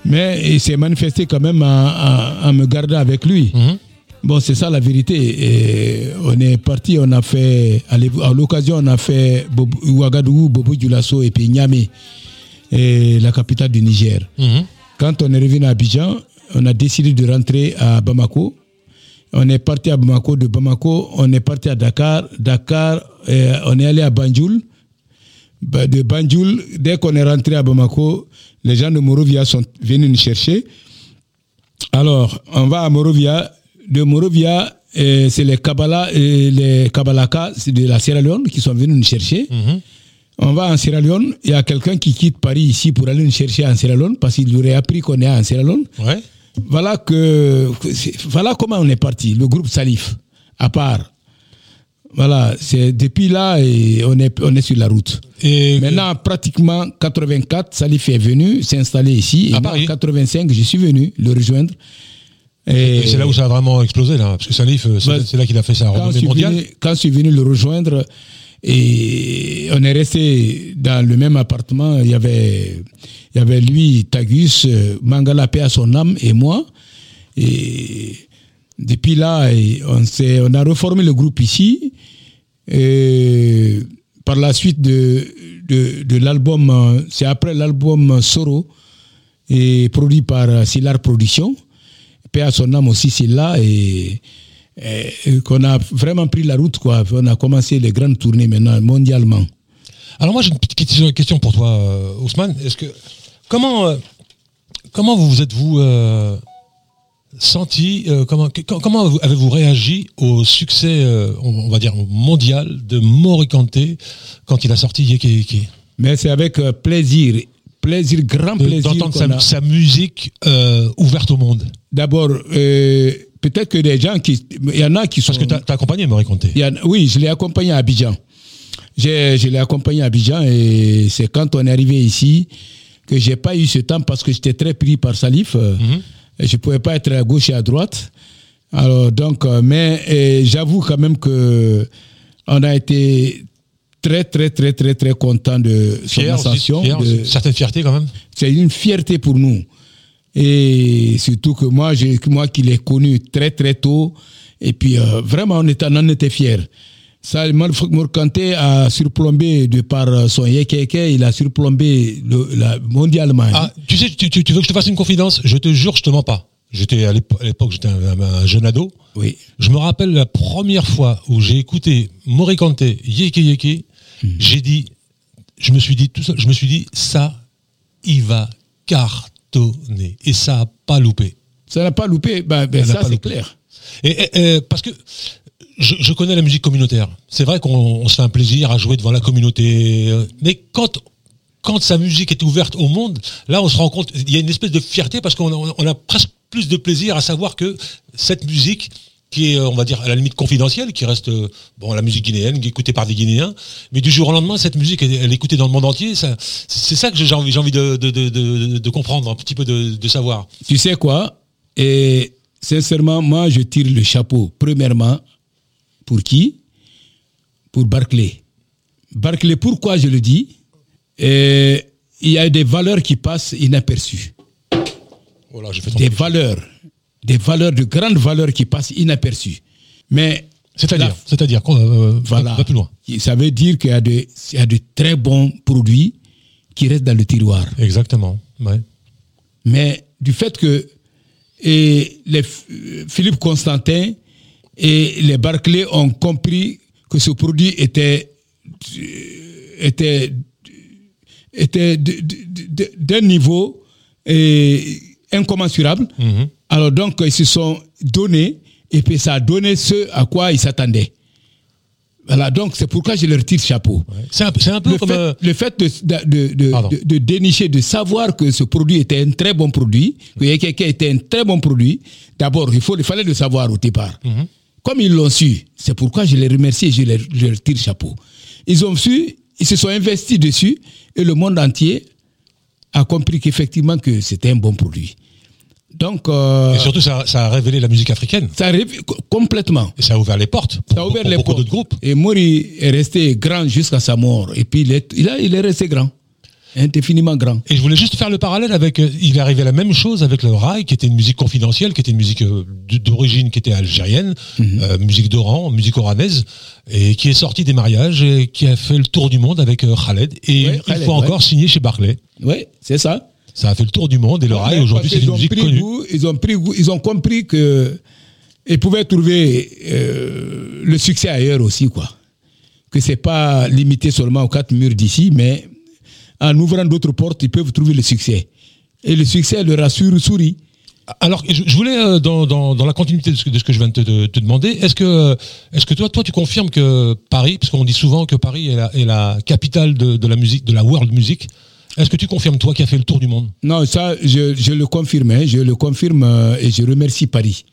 Mais il s'est manifesté quand même en, en- en me gardant avec lui. Mhm. Bon, c'est ça la vérité. Et on est parti, on a fait, à l'occasion, on a fait Ouagadougou, Bobo Dioulasso et puis Niamey, et la capitale du Niger. Mhm. Quand on est revenu à Abidjan, on a décidé de rentrer à Bamako. On est parti à Bamako, de Bamako, on est parti à Dakar. Dakar, euh, on est allé à Banjul. Ba- De Banjul, dès qu'on est rentré à Bamako, les gens de Morovia sont venus nous chercher. Alors, on va à Morovia. De Morovia, euh, c'est les Kabbalah et les Kabbalaka de la Sierra Leone qui sont venus nous chercher. Mhm. On va en Sierra Leone. Il y a quelqu'un qui quitte Paris ici pour aller nous chercher en Sierra Leone parce qu'il aurait appris qu'on est en Sierra Leone. Ouais. Voilà que, voilà comment on est parti. Le groupe Salif, à part. Voilà, c'est depuis là et on est on est sur la route. Et Maintenant, pratiquement 84, Salif est venu s'installer ici. Et À moi, Paris. en 85, je suis venu le rejoindre. Et, c'est là où ça a vraiment explosé, là. Parce que Salif, euh, c'est Bah, c'est là qu'il a fait sa quand je, renommée suis mondiale. venu, quand je suis venu le rejoindre, et on est resté dans le même appartement, il y avait, il y avait lui, Tagus, euh, Mangala paix à son âme et moi. Et depuis là, on, s'est- on a reformé le groupe ici. Et par la suite de, de, de l'album, c'est après l'album Soro, et produit par Silar Productions. Paix à son âme aussi, c'est là. Et, qu'on a vraiment pris la route, quoi. On a commencé les grandes tournées maintenant, mondialement. Alors moi j'ai une petite question- pour toi, euh, Ousmane. Est-ce que comment euh, comment vous vous êtes-vous senti euh, Comment avez-vous réagi au succès, euh, on, va dire mondial de Morikante quand il a sorti Yeke Yeke Mais c'est avec euh, plaisir, plaisir, grand plaisir. D'entendre sa, musique euh, ouverte au monde. D'abord, peut-être que des gens qui. Il y en a qui sont. Parce que tu as, accompagné en- oui, je l'ai accompagné à Abidjan. Je l'ai accompagné à Abidjan et c'est quand on est arrivé ici que j'ai pas eu ce temps parce que j'étais très pris par Salif. et Je pouvais pas être à gauche et à droite. Alors donc, euh, mais j'avoue quand même que on a été très très très très très content de son Fier, ascension. fier, de- certaine fierté quand même. c'est une fierté pour nous. Et surtout que moi, moi qui l'ai connu très très tôt, et puis euh, vraiment on était, on en était fiers. Ça, Kanté a surplombé de par euh, son yekeke, il a surplombé le, la, mondialement. Ah, tu sais, tu, veux que je te fasse une confidence? Je te jure, je te mens pas. J'étais à l'épo- à l'époque, j'étais un, un jeune ado. Oui. Je me rappelle la première fois où j'ai écouté Morikante Yeke Yeke, j'ai dit, je me suis dit tout seul, je me suis dit ça, il va cartonner et ça a pas loupé. Ça n'a pas loupé, ben, ben, Ça ça c'est clair. Et, et- et parce que je, connais la musique communautaire. C'est vrai qu'on on se fait un plaisir à jouer devant la communauté, euh, mais quand quand sa musique est ouverte au monde, là on se rend compte, il y a une espèce de fierté parce qu'on a, presque plus de plaisir à savoir que cette musique qui est, euh, on va dire, à la limite confidentielle, qui reste, euh, bon, la musique guinéenne, qui écoutée par des Guinéens, mais du jour au lendemain, cette musique, elle, est écoutée dans le monde entier. C'est ça que j'ai envie, envie de, de, de, de- comprendre, un petit peu de savoir. Tu sais quoi? Et sincèrement, moi, je tire le chapeau. Premièrement, pour qui? Pour Barclay. Barclay, pourquoi je le dis? Et Il y a des valeurs qui passent inaperçues. Fait Des valeurs. Des valeurs, de grandes valeurs qui passent inaperçues. Mais. C'est-à-dire, c'est-à-dire, qu'on, euh, va- voilà. va plus loin. Ça veut dire qu'il y, a de- il y a de très bons produits qui restent dans le tiroir. Exactement. Ouais. Mais du fait que et les, F- Philippe Constantin et les Barclay ont compris que ce produit était, était, était d'un niveau incommensurable. Alors donc, ils se sont donnés et puis ça a donné ce à quoi ils s'attendaient. Voilà, donc c'est pourquoi je leur tire chapeau C'est un, peu le comme. fait, euh, le fait de, de, de, de- dénicher, de savoir que ce produit était un très bon produit, que Yekeke était un très bon produit, d'abord, il, faut, il fallait le savoir au départ. Mhm. Comme ils l'ont su, c'est pourquoi je les remercie et je leur, je leur tire chapeau. Ils ont su, ils se sont investis dessus et le monde entier a compris qu'effectivement que c'était un bon produit. Donc, euh, et surtout, ça, ça a révélé la musique africaine. ça arrive co- complètement. Et ça a ouvert les portes pour, Ça a ouvert pour les beaucoup portes. d'autres groupes. Et Mori est resté grand jusqu'à sa mort. Et puis, il est, il a- il est resté grand. Indéfiniment grand. Et je voulais juste faire le parallèle avec. euh, il est arrivé la même chose avec le rail, qui était une musique confidentielle, qui était une musique euh, d'origine qui était algérienne, Mhm. euh, musique d'Oran, musique oranaise, et qui est sortie des mariages et qui a fait le tour du monde avec Khaled. Et Ouais, fois ouais. encore signé chez Barclay. Oui, c'est ça. Ça a fait le tour du monde et le rail Ouais, aujourd'hui c'est une musique pris connue. goût, ils ont pris goût, ils ont compris que ils pouvaient trouver euh, le succès ailleurs aussi quoi. Que c'est pas limité seulement aux quatre murs d'ici, mais en ouvrant d'autres portes, ils peuvent trouver le succès. Et le succès leur rassure sourit. Alors, je, voulais, euh, dans, dans, dans la continuité de ce, que, de ce que je viens de te, de te demander, est-ce que, est-ce que toi, toi, tu confirmes que Paris, parce qu'on dit souvent que Paris est la, est la capitale de, de la musique, de la world music, est-ce que tu confirmes, toi, qui as fait le tour du monde? Non, ça, je, je le confirme, hein, je le confirme euh, et je remercie Paris.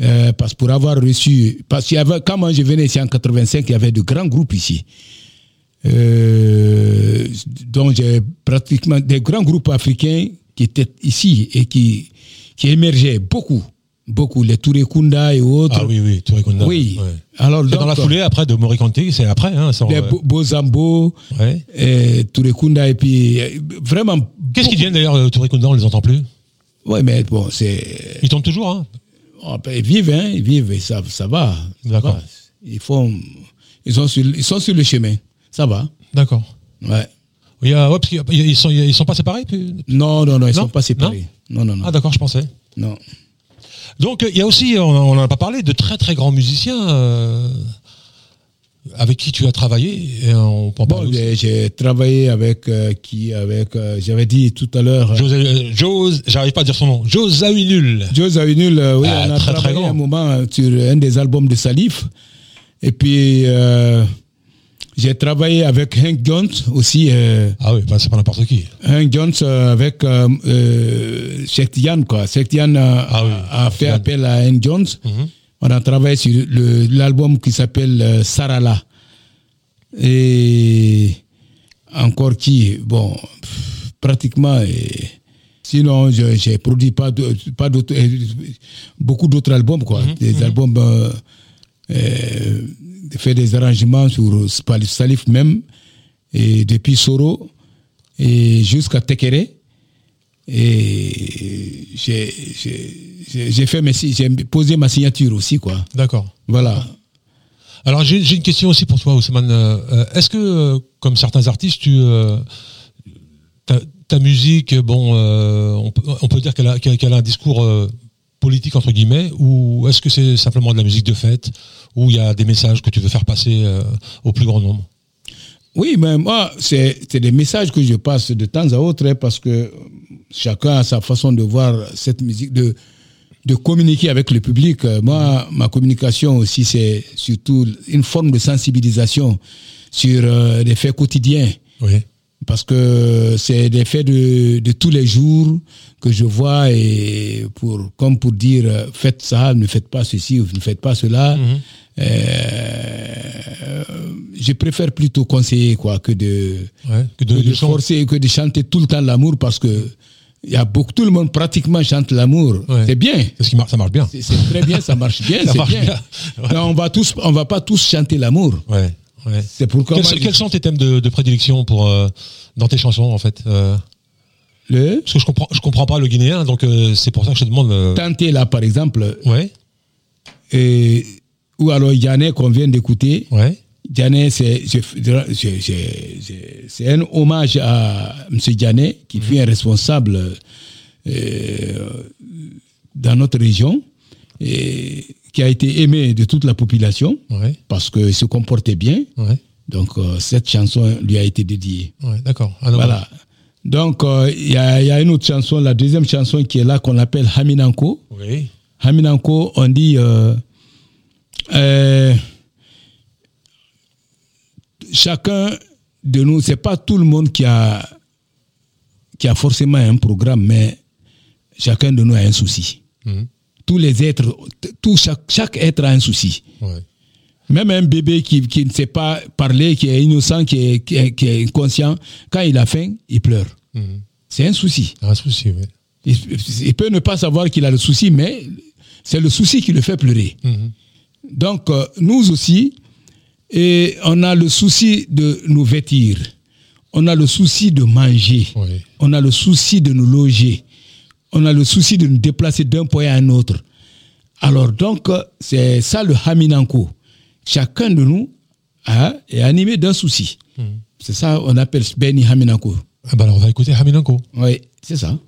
Euh, parce que pour avoir reçu, parce qu'il y avait, quand moi je venais ici en 85, il y avait de grands groupes ici. Euh, donc j'ai pratiquement des grands groupes africains qui étaient ici et qui, qui émergeaient beaucoup, beaucoup, les Touré Kunda et autres. Ah oui, oui, Touré Kunda. Oui. Ouais. Alors, C'est dans la foulée après de Morikante, c'est après. Hein, sans, les euh, Bo- Bozambo, ouais. et Touré Kunda et puis euh, vraiment. Qu'est-ce qu'ils deviennent d'ailleurs, Touré Kunda, on les entend plus? Ouais, mais bon, c'est. Ils tombent toujours, hein? Oh, ben, ils vivent, hein, ils vivent, et ça, ça va. D'accord. Ils font, ils sont sur, ils sont sur le chemin. Ça va. D'accord. Ouais. Il y a, ouais, parce qu'ils ils sont, ils sont pas séparés puis- Non, non, non, ils Non sont pas séparés. Non, non, non. Ah d'accord, je pensais. non. Donc il y a aussi, on on en a pas parlé, de très très grands musiciens euh, avec qui tu as travaillé. Et on peut en Bon, parler aussi. j'ai travaillé avec euh, qui Avec, euh, j'avais dit tout à l'heure. José, Jose, j'arrive pas à dire son nom. Jose Awinul. Joe Zawinul, oui, Ah, on a très, très travaillé grand. un moment sur un des albums de Salif. Et puis, j'ai travaillé avec Hank Jones aussi. euh, Ah oui, bah, c'est pas n'importe qui. Hank Jones euh, avec euh, euh, quoi. Shektian a, Ah oui, a fait appel à Hank Jones. Mhm. On a travaillé sur l'album qui s'appelle euh, Sarala. Et encore qui, bon, pff, pratiquement. et sinon, j'ai produit pas de- pas d'autres, beaucoup d'autres albums, quoi. Mhm, Des albums, euh, euh, fait des arrangements sur Salif même, et depuis Soro, et jusqu'à Tekere. Et j'ai- fait mes j'ai posé ma signature aussi, quoi. D'accord. Voilà. Alors j'ai une question aussi pour toi, Ousmane. Euh, euh, Est-ce que, euh, comme certains artistes, tu euh, ta, ta musique, bon, on, peut, on peut dire qu'elle a, un discours politique entre guillemets, ou est-ce que c'est simplement de la musique de fête, où il y a des messages que tu veux faire passer euh, au plus grand nombre? Oui, mais moi, c'est c'est des messages que je passe de temps à autre hein, parce que chacun a sa façon de voir cette musique, de, de communiquer avec le public. Moi, ma communication aussi, c'est surtout une forme de sensibilisation sur euh, les faits quotidiens. Oui. Parce que c'est des faits de, de tous les jours que je vois et pour, comme pour dire faites ça, ne faites pas ceci ou ne faites pas cela. Euh, je préfère plutôt conseiller quoi que de, Ouais, que de- que de forcer que de chanter tout le temps l'amour parce que il y a beaucoup tout le monde pratiquement chante l'amour. Ouais. C'est bien. C'est ce qui marche, ça marche bien. C'est très bien, ça marche bien, Ça c'est marche bien. bien. Ouais. Mais on va tous, on va pas tous chanter l'amour. Ouais. Ouais. C'est pourquoi Quels, sont- je- quels sont tes thèmes de, de prédilection pour euh, dans tes chansons en fait euh, le? Parce que je comprends, je comprends pas le guinéen, donc euh, c'est pour ça que je te demande. tenter là par exemple ouais, et, ou alors Yané qu'on vient d'écouter. ouais, Yané, c'est un hommage à M. Yané, qui fut un responsable dans notre région, et qui a été aimé de toute la population ouais, parce qu'il se comportait bien. ouais, Donc euh, cette chanson lui a été dédiée. ouais, d'accord. Voilà. Donc euh, il y, a, il y a une autre chanson, la deuxième chanson qui est là qu'on appelle Haminanko. Oui. Haminanko, on dit euh, euh, chacun de nous, c'est pas tout le monde qui a qui a forcément un programme, mais chacun de nous a un souci. Mhm. Tous les êtres, tout chaque, chaque être a un souci. Ouais. Même un bébé qui, qui ne sait pas parler, qui est innocent, qui est, qui est, qui est inconscient, quand il a faim, il pleure. Mhm. C'est un souci. Un souci, oui. Il, il peut ne pas savoir qu'il a le souci, mais c'est le souci qui le fait pleurer. Mhm. Donc, euh, nous aussi, et on a le souci de nous vêtir. on a le souci de manger, Oui. on a le souci de nous loger, on a le souci de nous déplacer d'un point à un autre. Alors donc, euh, c'est ça le Haminanko. Chacun de nous hein, est animé d'un souci. C'est ça on appelle Beni Haminanko. Ah bah alors, on va écouter Haminanko. Oui, c'est ça.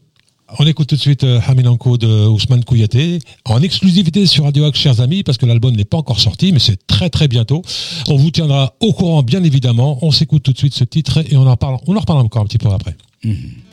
On écoute tout de suite euh, Haminanko de Ousmane Kouyaté en exclusivité sur Radio Axe, chers amis, parce que l'album n'est pas encore sorti, mais c'est très très bientôt. On vous tiendra au courant, bien évidemment. On s'écoute tout de suite ce titre et on en reparle, on en reparle encore un petit peu après. Thank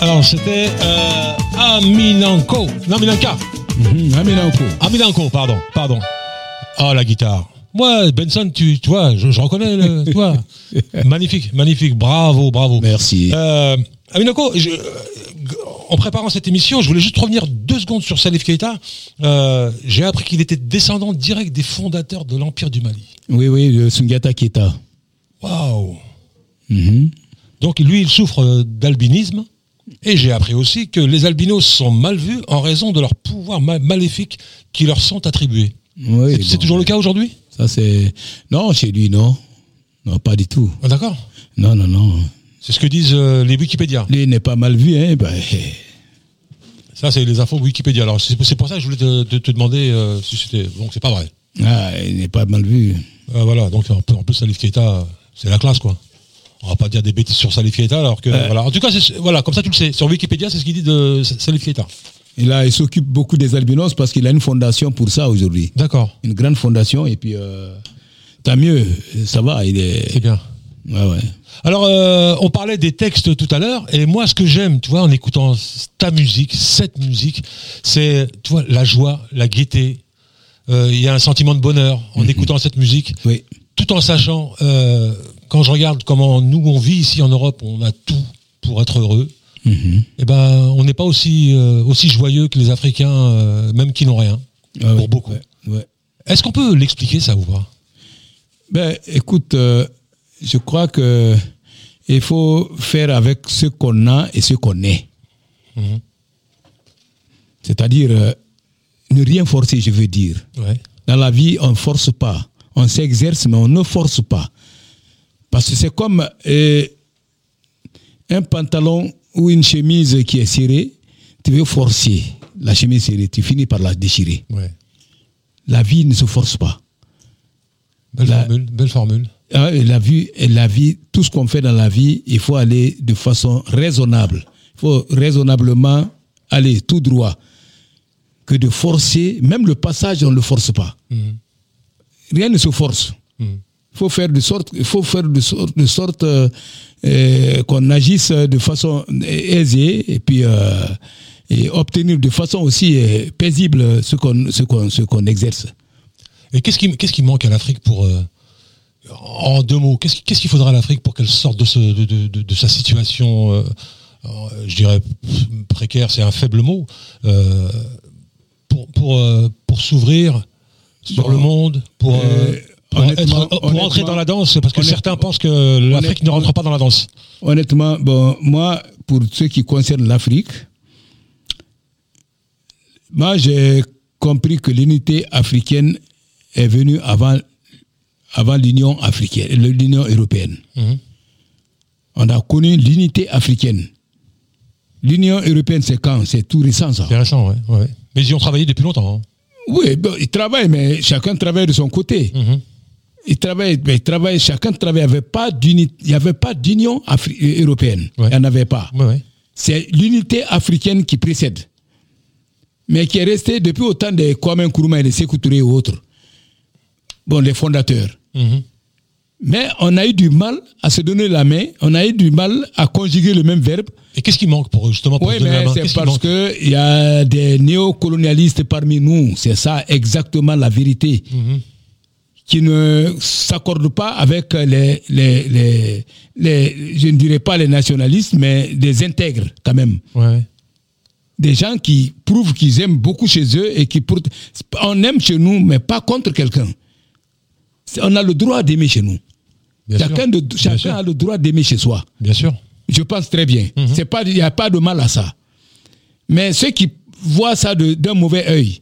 Alors c'était euh, Aminanko. Non, Minanka. Mhm, Aminanko. Aminanko, pardon, pardon. Oh la guitare. Moi, Benson, tu, tu vois, je, je reconnais, le, tu vois. magnifique, magnifique, bravo, bravo. Merci. Euh, Aminako, je- euh, en préparant cette émission, je voulais juste revenir deux secondes sur Salif Keita. Euh, J'ai appris qu'il était descendant direct des fondateurs de l'Empire du Mali. Oui, oui, le Sungata Keita. Waouh Mhm. Donc lui, il souffre d'albinisme. Et j'ai appris aussi que les albinos sont mal vus en raison de leurs pouvoirs ma- maléfiques qui leur sont attribués. Oui, C'est- bon, toujours le cas aujourd'hui? Ça, c'est. Non, chez lui, non. Non, pas du tout. Ah, D'accord Non, non, non. C'est ce que disent euh, les Wikipédia. Lui n'est pas mal vu, hein. ben, Ça, c'est les infos Wikipédia. Alors, c'est pour ça que je voulais te, te- te demander euh, si c'était. Donc, c'est pas vrai. ah, il n'est pas mal vu. Euh, voilà, donc en, plus- en plus, Salif Keita, c'est la classe, quoi. On va pas dire des bêtises sur Salif Keita, alors que. Voilà. En tout cas, c'est- voilà, comme ça, tu le sais. Sur Wikipédia, c'est ce qu'il dit de Salif Keita. Il, a- il s'occupe beaucoup des albinos parce qu'il a une fondation pour ça aujourd'hui. D'accord, Une grande fondation, et puis, euh, tant mieux, ça va, il est. c'est bien. Ouais, ouais. Alors, euh, on parlait des textes tout à l'heure, et moi, ce que j'aime, tu vois, en écoutant ta musique, cette musique, c'est, tu vois, la joie, la gaieté. Euh, Il y a un sentiment de bonheur en écoutant cette musique, Oui. tout en sachant, euh, quand je regarde comment nous on vit ici en Europe, on a tout pour être heureux. Mhm. Eh ben, on n'est pas aussi euh, aussi joyeux que les Africains, euh, même qui n'ont rien, Ah pour oui, beaucoup. ouais, ouais. Est-ce qu'on peut l'expliquer ça ou pas? Ben, écoute, euh, je crois que il faut faire avec ce qu'on a et ce qu'on est. Mhm. C'est-à-dire ne rien forcer, je veux dire. Ouais. Dans la vie, on ne force pas. On s'exerce, mais on ne force pas. Parce que c'est comme euh, un pantalon ou une chemise qui est serrée. Tu veux forcer la chemise serrée, tu finis par la déchirer. Ouais. La vie ne se force pas. Belle La- formule, belle formule. Ah, la vie, la vie, tout ce qu'on fait dans la vie, il faut aller de façon raisonnable. Il faut raisonnablement aller tout droit. Que de forcer, même le passage, on ne le force pas. Mhm. Rien ne se force. Il faut faire de sorte, il faut faire de sorte, de sorte euh, euh, qu'on agisse de façon aisée et puis euh, et obtenir de façon aussi paisible ce qu'on ce qu'on ce qu'on exerce. Et qu'est-ce qui, qu'est-ce qui manque à l'Afrique pour, euh, en deux mots, qu'est-ce, qu'est-ce qu'il faudra à l'Afrique pour qu'elle sorte de, ce, de, de- de- de sa situation, je dirais précaire, c'est un faible mot, pour, pour, pour s'ouvrir sur Bon, le monde, pour, pour, être- pour entrer dans la danse, parce que certains pensent que l'Afrique ne rentre pas dans la danse. Honnêtement, bon, moi, pour ce qui concerne l'Afrique, moi, j'ai compris que l'unité africaine est venue avant, avant l'Union africaine, l'Union européenne. Mhm. On a connu l'unité africaine. L'Union européenne, c'est quand? C'est tout récent, ça. C'est récent, ouais, ouais. Mais ils y ont travaillé depuis longtemps. hein. Oui, bon, ils travaillent, mais chacun travaille de son côté. Mhm. Ils travaillent, mais ils travaillent, chacun travaille. Il n'y avait pas d'uni- il y avait pas d'union afri- européenne. Ouais. Il n'y en avait pas. Ouais, ouais. C'est l'unité africaine qui précède. Mais qui est restée depuis autant de Kwame Nkrumah et de Sékou Touré et autres. Bon, les fondateurs. Mhm. Mais on a eu du mal à se donner la main, on a eu du mal à conjuguer le même verbe. Et qu'est-ce qui manque pour justement pour Oui, se donner la main? c'est parce qu'il y a des néocolonialistes parmi nous. C'est ça exactement la vérité. Mhm. Qui ne s'accordent pas avec les, les, les, les- je ne dirais pas les nationalistes, mais des intègres quand même. Ouais. Des gens qui prouvent qu'ils aiment beaucoup chez eux et qui... pour- On aime chez nous, mais pas contre quelqu'un. On a le droit d'aimer chez nous. Bien chacun sûr. de- Bien chacun sûr. a le droit d'aimer chez soi. Bien sûr. Je pense très bien. Mhm. C'est pas, il n'y a pas de mal à ça. Mais ceux qui voient ça d'un mauvais œil,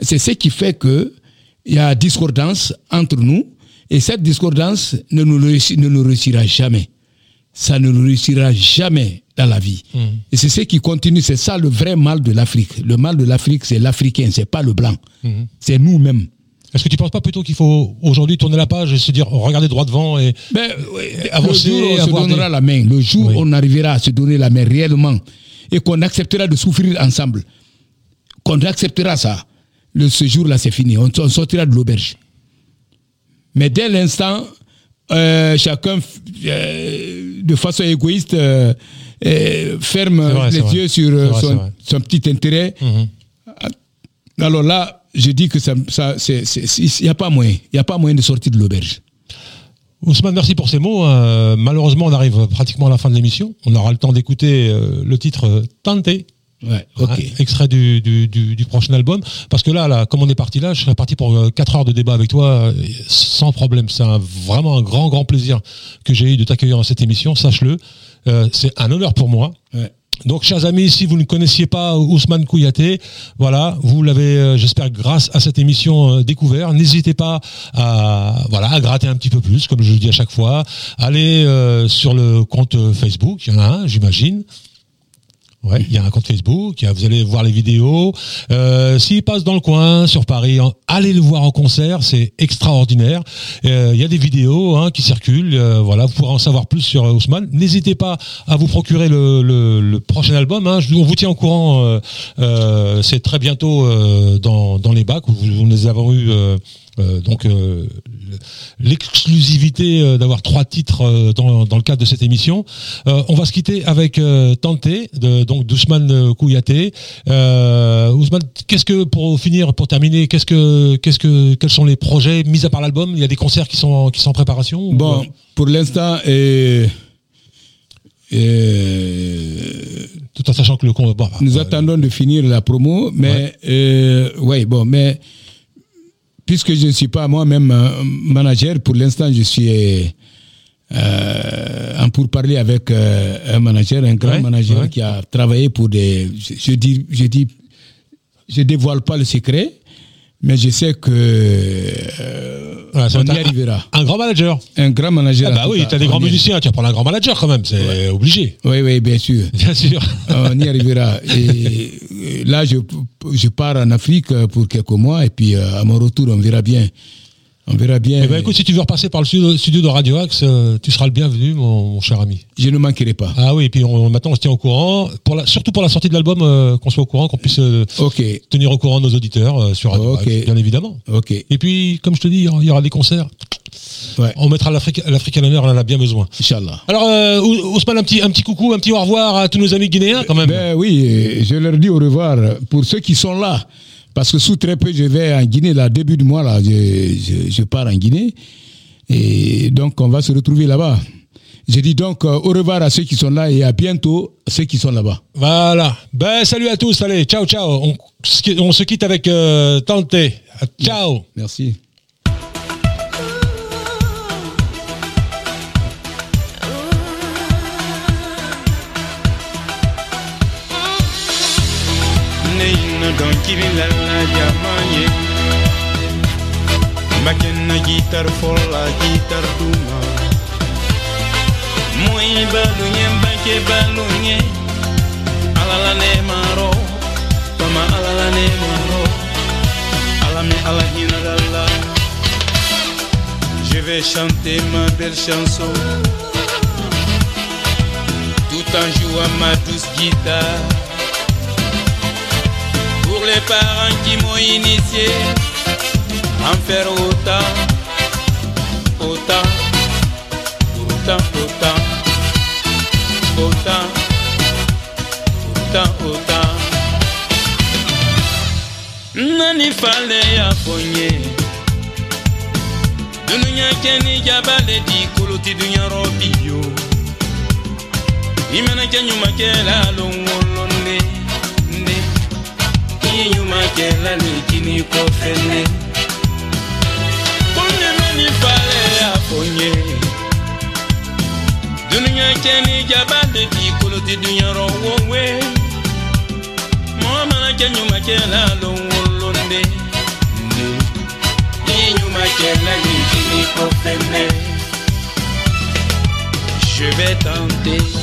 c'est ce qui fait que il y a discordance entre nous et cette discordance ne nous, réussi- ne nous réussira jamais. Ça ne nous réussira jamais dans la vie. Mhm. Et c'est ce qui continue, c'est ça le vrai mal de l'Afrique. Le mal de l'Afrique, c'est l'Africain, c'est pas le blanc. Mhm. C'est nous-mêmes. Est-ce que tu penses pas plutôt qu'il faut aujourd'hui tourner la page et se dire regarder droit devant et Ben, oui, avancer, le jour où on se donnera des- la main, le jour Oui. où on arrivera à se donner la main réellement et qu'on acceptera de souffrir ensemble, qu'on acceptera ça, le, ce jour-là c'est fini, on, on sortira de l'auberge. Mais dès l'instant, euh, chacun euh, de façon égoïste euh, ferme vrai, les yeux sur vrai, son, petit intérêt. Alors là, je dis que ça, il n'y a pas moyen, il n'y a pas moyen de sortir de l'auberge. Ousmane, merci pour ces mots. Euh, malheureusement, on arrive pratiquement à la fin de l'émission. On aura le temps d'écouter le titre Tenté. Ouais, extrait du, du, du, du prochain album. Parce que là, là, comme on est parti là, je serais parti pour 4 heures de débat avec toi euh, sans problème. C'est vraiment un grand, grand plaisir que j'ai eu de t'accueillir dans cette émission, sache-le. Euh, c'est un honneur pour moi. Ouais. Donc, chers amis, si vous ne connaissiez pas Ousmane Kouyaté, voilà, vous l'avez, euh, j'espère, grâce à cette émission euh, découvert. N'hésitez pas à, voilà, à gratter un petit peu plus, comme je le dis à chaque fois. Allez euh, sur le compte euh, Facebook, il y en a un, j'imagine. Ouais, il y a un compte Facebook, vous allez voir les vidéos. Euh, S'il passe dans le coin, sur Paris, allez le voir en concert, c'est extraordinaire. Euh, il y a des vidéos hein, qui circulent, euh, voilà, vous pourrez en savoir plus sur euh, Ousmane. N'hésitez pas à vous procurer le, le- le prochain album. Hein. On vous tient au courant, euh, c'est très bientôt dans, dans les bacs. Vous, vous nous avons eu euh, donc euh, l'exclusivité d'avoir trois titres dans, dans le cadre de cette émission. On va se quitter avec Tanté, de, donc d'Ousmane euh, Kouyaté. Euh, Ousmane, qu'est-ce que pour finir, pour terminer, qu'est-ce que, qu'est-ce que, quels sont les projets mis à part l'album Il y a des concerts qui sont qui sont en préparation Bon, pour l'instant, euh, tout en sachant que le con, bon, nous attendons de finir la promo, mais euh, ouais, bon, mais puisque je ne suis pas moi-même euh, manager, pour l'instant, je suis euh, en pourparler avec euh, un manager, un grand Ouais, manager ouais. qui a travaillé pour des. Je, je dis, je dis, je dévoile pas le secret, mais je sais que euh, on y un- arrivera. Un grand manager. Un grand manager. Ah bah oui, cas, t'as des grands musiciens, tu vas prendre un grand manager quand même, c'est obligé. Oui, oui, bien sûr. Bien sûr. on y arrivera. Et euh, là, je, je pars en Afrique pour quelques mois et puis à mon retour, on verra bien. On verra bien. Eh ben écoute, si tu veux repasser par le studio, studio de Radio Axe, euh, tu seras le bienvenu, mon, mon cher ami. je ne manquerai pas. Ah oui, et puis on, maintenant on se tient au courant, pour la, surtout pour la sortie de l'album, euh, qu'on soit au courant, qu'on puisse euh, tenir au courant nos auditeurs sur Radio. Axe, bien évidemment. ok. Et puis, comme je te dis, il y aura- des concerts. Ouais. On mettra l'Afrique à l'honneur, on en a bien besoin. Inch'Allah. Alors, euh, Ous- Ousmane, un petit, un petit coucou, un petit au revoir à tous nos amis guinéens quand même. Ben oui, je leur dis au revoir pour ceux qui sont là. Parce que sous très peu, je vais en Guinée, là, début du mois, là, je, je, je pars en Guinée. Et donc, on va se retrouver là-bas. Je dis donc euh, au revoir à ceux qui sont là et à bientôt à ceux qui sont là-bas. Voilà. Ben, salut à tous, allez, ciao, ciao. On, on se quitte avec euh, Tanté. Ciao. Merci. Lalla jamaye Makenna gitar folla gitar duma. Moi balunye mbake balunye. Alala ne maro Toma alala ne maro. Alame ala hina lalla Je vais chanter ma belle chanson. Tout en jouant ma douce guitare pour les parents qui m'ont initié en faire autant, autant, autant, autant, autant, autant, autant. Nani fale ya fonye Dununya keni jabale di kuluti dunya robiyo kela Je vais tenter